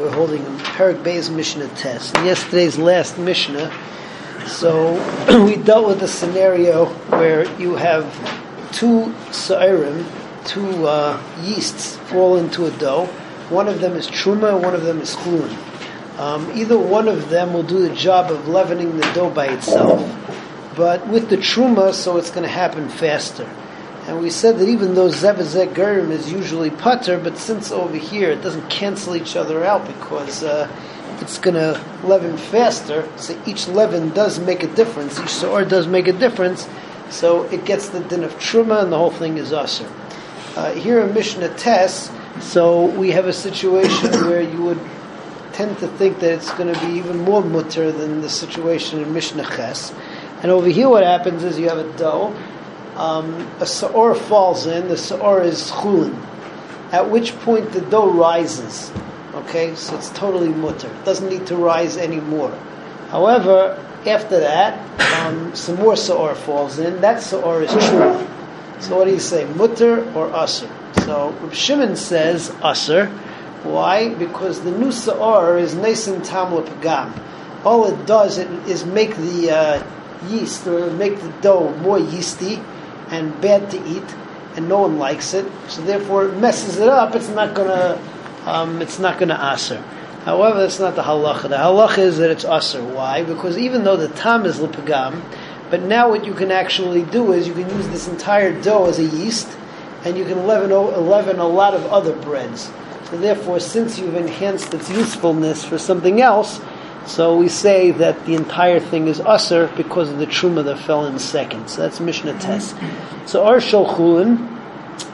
We're holding a Perek Beis Mishnah Tes. Yesterday's last Mishnah, so we dealt with a scenario where you have two sa'irim, two uh, yeasts fall into a dough. One of them is truma, one of them is chulin. Um, either one of them will do the job of leavening the dough by itself, but with the truma, so it's going to happen faster. And we said that even though zeh v'zeh gorem is usually putter, but since over here it doesn't cancel each other out because uh, it's going to leaven faster, so each leaven does make a difference, each soar does make a difference, so it gets the din of Truma and the whole thing is usher. Uh, here in Mishnah Tess, so we have a situation where you would tend to think that it's going to be even more mutter than the situation in Mishnah Ches. And over here what happens is you have a dough, um, a sa'or falls in, the sa'or is chulin, at which point the dough rises. Okay, so it's totally mutter. It doesn't need to rise anymore. However, after that, um, some more sa'or falls in. That sa'or is true. So what do you say, mutter or aser? So Reb Shimon says aser. Why? Because the new sa'or is nesin tam pagam. All it does is make the uh, yeast or make the dough more yeasty and bad to eat, and no one likes it. So therefore, it messes it up. It's not gonna, um, it's not gonna aser. However, that's not the halacha. The halacha is that it's aser. Why? Because even though the tam is lipagam, but now what you can actually do is you can use this entire dough as a yeast, and you can leaven, leaven a lot of other breads. So therefore, since you've enhanced its usefulness for something else, so we say that the entire thing is usher because of the truma that fell in second. So that's Mishnah Tes. So Ar Shal Chulin,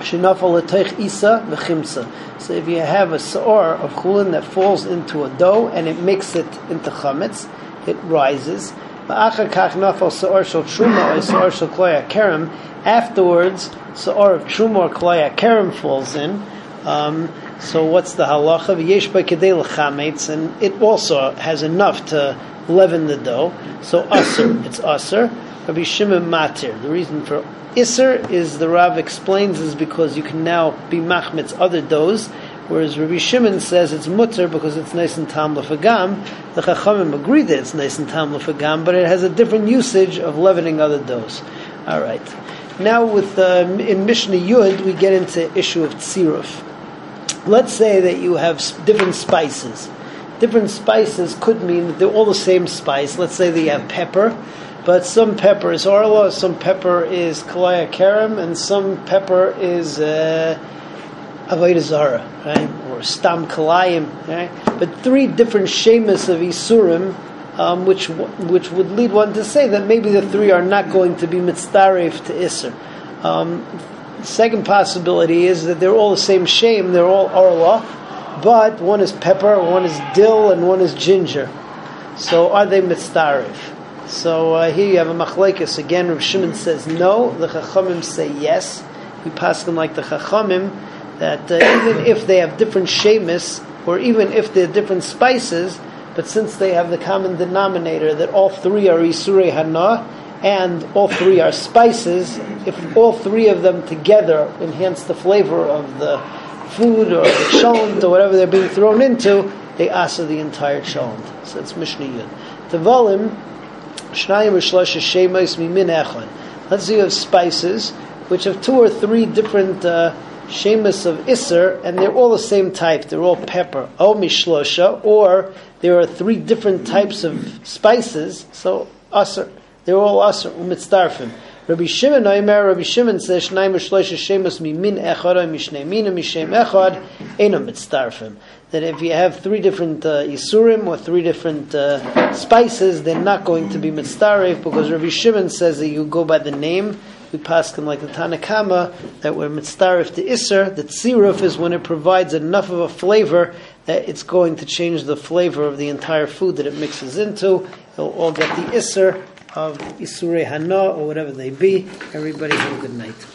Shinafal Latech Isa V'chimsa. So if you have a sa'or of chulin that falls into a dough and it makes it into chametz, it rises. Afterwards, sa'or of truma or kloya kerem falls in. Um, so what's the halacha? V'yesh kedei l'chametz, and it also has enough to leaven the dough. So aser, it's aser. Rabbi Shimon matir. The reason for iser is the Rav explains is because you can now be machmetz other doughs, whereas Rabbi Shimon says it's mutter because it's nice and tam lefagam. The Chachamim agree that it's nice and tam lefagam, but it has a different usage of leavening other doughs. All right. Now with uh, in Mishnah Yud we get into issue of tziruf let's say that you have different spices. Different spices could mean that they're all the same spice. Let's say that you have pepper, but some pepper is orla, some pepper is kalaya karam, and some pepper is uh, zara, right? Or stam kalayim, right? But three different shemas of isurim, um, which which would lead one to say that maybe the three are not going to be mitzdaref to iser. Um, second possibility is that they're all the same shame, they're all arla, but one is pepper, one is dill, and one is ginger. So are they mitzdarif? So uh, here you have a machlekes. Again, Rav Shimon says no. The chachamim say yes. We pass them like the chachamim that uh, even if they have different shemis, or even if they're different spices, but since they have the common denominator that all three are isurei hana, and all three are spices, if all three of them together enhance the flavor of the food or the cholent or whatever they're being thrown into, they asa the entire cholent. So it's Mishnah Yud. Tavalim, Shnayim Rishlosha Shemais Mimin Echon. Let's say you have spices, which have two or three different uh, of Isser, and they're all the same type. They're all pepper. O Mishlosha, or there are three different types of spices, so Aser. They're all asr umitzdarfim. Rabbi Shimon Oimer, Rabbi Shimon says Shnayim Shloisha Shemus Mimin Echad Mishnei Mina Mishem Echad Einam Mitzdarfim. That if you have three different uh, isurim or three different uh, spices, they're not going to be mitzdarif because Rabbi Shimon says that you go by the name. We pass them like the Tanna Kamma that we're mitzdarif to iser. The tziruf is when it provides enough of a flavor that it's going to change the flavor of the entire food that it mixes into. It'll all get the iser of Isurei Hana or whatever they be. Everybody have a good night.